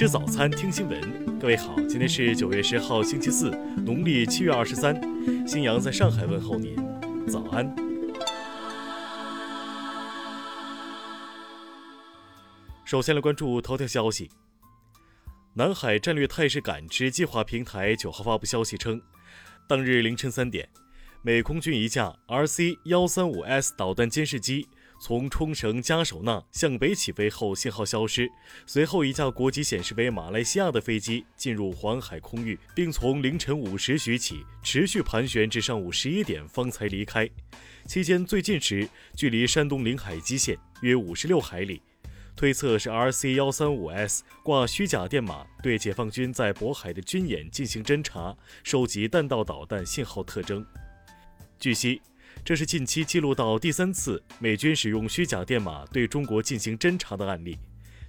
吃早餐，听新闻。各位好，今天是九月十号，星期四，农历七月二十三。新阳在上海问候您，早安。首先来关注头条消息。南海战略态势感知计划平台九号发布消息称，当日凌晨三点，美空军一架 RC 幺三五 S 导弹监视机。从冲绳加首纳向北起飞后，信号消失。随后，一架国籍显示为马来西亚的飞机进入黄海空域，并从凌晨五时许起持续盘旋至上午十一点方才离开。期间最近时距离山东领海基线约五十六海里，推测是 RC 幺三五 S 挂虚假电码，对解放军在渤海的军演进行侦察，收集弹道导弹信号特征。据悉。这是近期记录到第三次美军使用虚假电码对中国进行侦察的案例。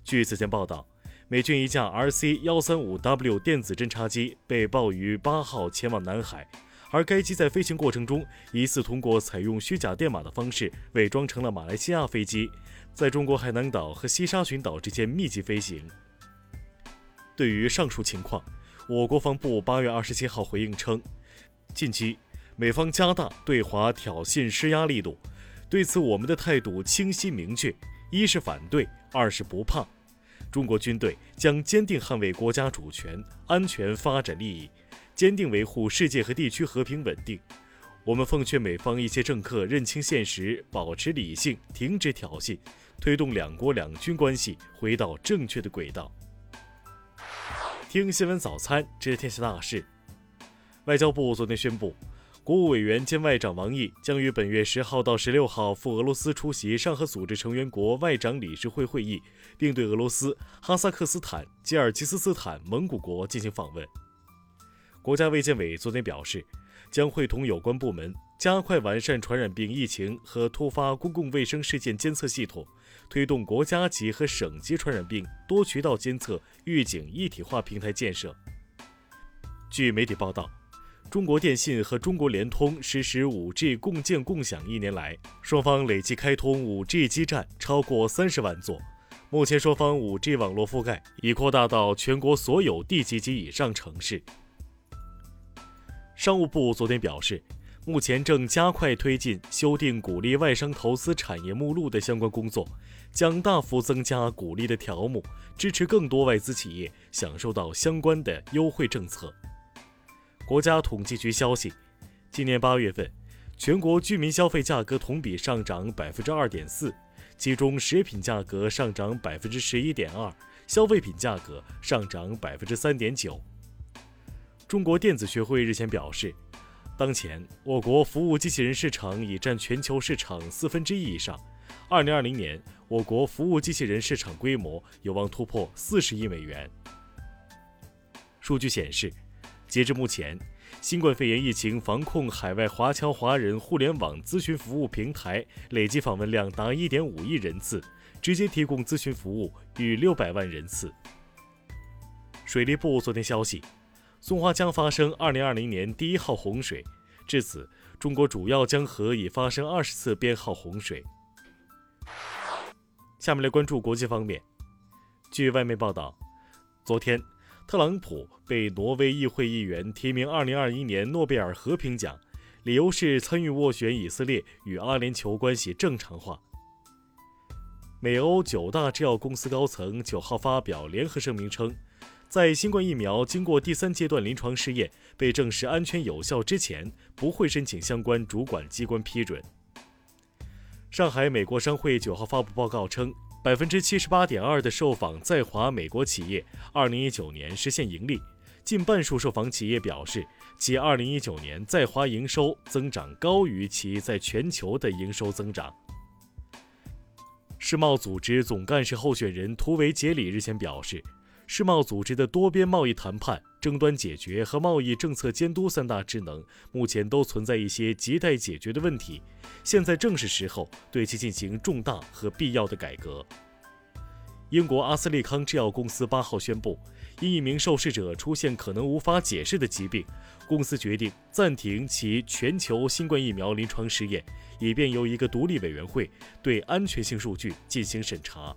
据此前报道，美军一架 RC 幺三五 W 电子侦察机被曝于八号前往南海，而该机在飞行过程中疑似通过采用虚假电码的方式伪装成了马来西亚飞机，在中国海南岛和西沙群岛之间密集飞行。对于上述情况，我国防部八月二十七号回应称，近期。美方加大对华挑衅施压力度，对此我们的态度清晰明确：一是反对，二是不怕。中国军队将坚定捍卫国家主权、安全、发展利益，坚定维护世界和地区和平稳定。我们奉劝美方一些政客认清现实，保持理性，停止挑衅，推动两国两军关系回到正确的轨道。听新闻早餐知天下大事。外交部昨天宣布。国务委员兼外长王毅将于本月十号到十六号赴俄罗斯出席上合组织成员国外长理事会会议，并对俄罗斯、哈萨克斯坦、吉尔吉斯斯坦、蒙古国进行访问。国家卫健委昨天表示，将会同有关部门加快完善传染病疫情和突发公共卫生事件监测系统，推动国家级和省级传染病多渠道监测预警一体化平台建设。据媒体报道。中国电信和中国联通实施 5G 共建共享一年来，双方累计开通 5G 基站超过三十万座。目前，双方 5G 网络覆盖已扩大到全国所有地级及以上城市。商务部昨天表示，目前正加快推进修订鼓励外商投资产业目录的相关工作，将大幅增加鼓励的条目，支持更多外资企业享受到相关的优惠政策。国家统计局消息，今年八月份，全国居民消费价格同比上涨百分之二点四，其中食品价格上涨百分之十一点二，消费品价格上涨百分之三点九。中国电子学会日前表示，当前我国服务机器人市场已占全球市场四分之一以上，二零二零年我国服务机器人市场规模有望突破四十亿美元。数据显示。截至目前，新冠肺炎疫情防控海外华侨华人互联网咨询服务平台累计访问量达1.5亿人次，直接提供咨询服务逾600万人次。水利部昨天消息，松花江发生2020年第一号洪水，至此，中国主要江河已发生20次编号洪水。下面来关注国际方面，据外媒报道，昨天。特朗普被挪威议会议员提名2021年诺贝尔和平奖，理由是参与斡旋以色列与阿联酋关系正常化。美欧九大制药公司高层九号发表联合声明称，在新冠疫苗经过第三阶段临床试验被证实安全有效之前，不会申请相关主管机关批准。上海美国商会九号发布报告称。百分之七十八点二的受访在华美国企业，二零一九年实现盈利。近半数受访企业表示，其二零一九年在华营收增长高于其在全球的营收增长。世贸组织总干事候选人图维杰里日前表示，世贸组织的多边贸易谈判、争端解决和贸易政策监督三大职能，目前都存在一些亟待解决的问题。现在正是时候对其进行重大和必要的改革。英国阿斯利康制药公司八号宣布，因一名受试者出现可能无法解释的疾病，公司决定暂停其全球新冠疫苗临床试验，以便由一个独立委员会对安全性数据进行审查。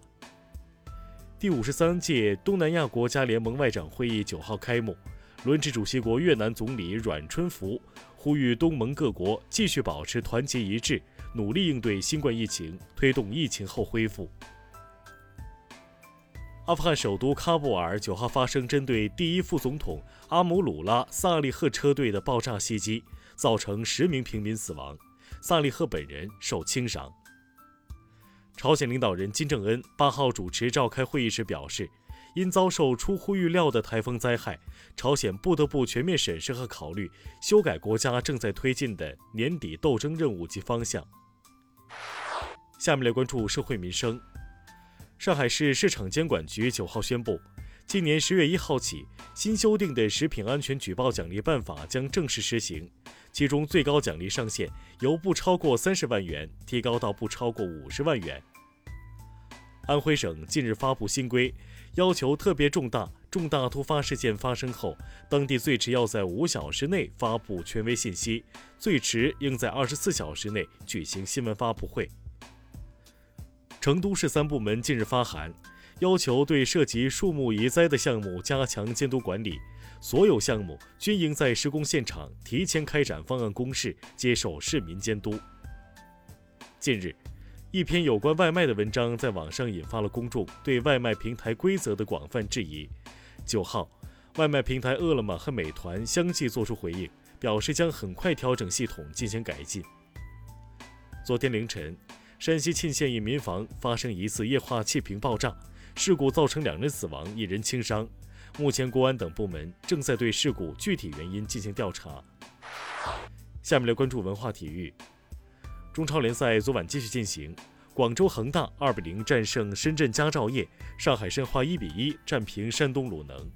第五十三届东南亚国家联盟外长会议九号开幕，轮值主席国越南总理阮春福呼吁东盟各国继续保持团结一致，努力应对新冠疫情，推动疫情后恢复。阿富汗首都喀布尔九号发生针对第一副总统阿姆鲁拉·萨利赫车队的爆炸袭击，造成十名平民死亡，萨利赫本人受轻伤。朝鲜领导人金正恩八号主持召开会议时表示，因遭受出乎预料的台风灾害，朝鲜不得不全面审视和考虑修改国家正在推进的年底斗争任务及方向。下面来关注社会民生。上海市市场监管局九号宣布，今年十月一号起，新修订的食品安全举报奖励办法将正式施行。其中最高奖励上限由不超过三十万元提高到不超过五十万元。安徽省近日发布新规，要求特别重大、重大突发事件发生后，当地最迟要在五小时内发布权威信息，最迟应在二十四小时内举行新闻发布会。成都市三部门近日发函，要求对涉及树木移栽的项目加强监督管理，所有项目均应在施工现场提前开展方案公示，接受市民监督。近日，一篇有关外卖的文章在网上引发了公众对外卖平台规则的广泛质疑。九号，外卖平台饿了么和美团相继作出回应，表示将很快调整系统进行改进。昨天凌晨。山西沁县一民房发生一次液化气瓶爆炸事故，造成两人死亡，一人轻伤。目前，公安等部门正在对事故具体原因进行调查。下面来关注文化体育。中超联赛昨晚继续进行，广州恒大二比零战胜深圳佳兆业，上海申花一比一战平山东鲁能。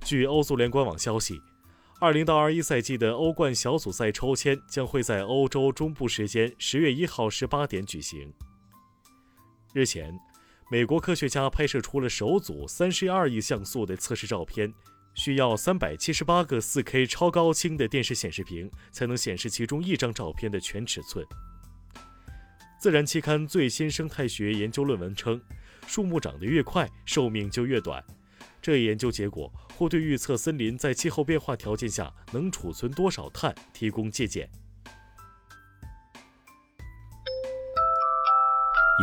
据欧足联官网消息。二零到二一赛季的欧冠小组赛抽签将会在欧洲中部时间十月一号十八点举行。日前，美国科学家拍摄出了首组三十二亿像素的测试照片，需要三百七十八个四 K 超高清的电视显示屏才能显示其中一张照片的全尺寸。自然期刊最新生态学研究论文称，树木长得越快，寿命就越短。这一研究结果或对预测森林在气候变化条件下能储存多少碳提供借鉴。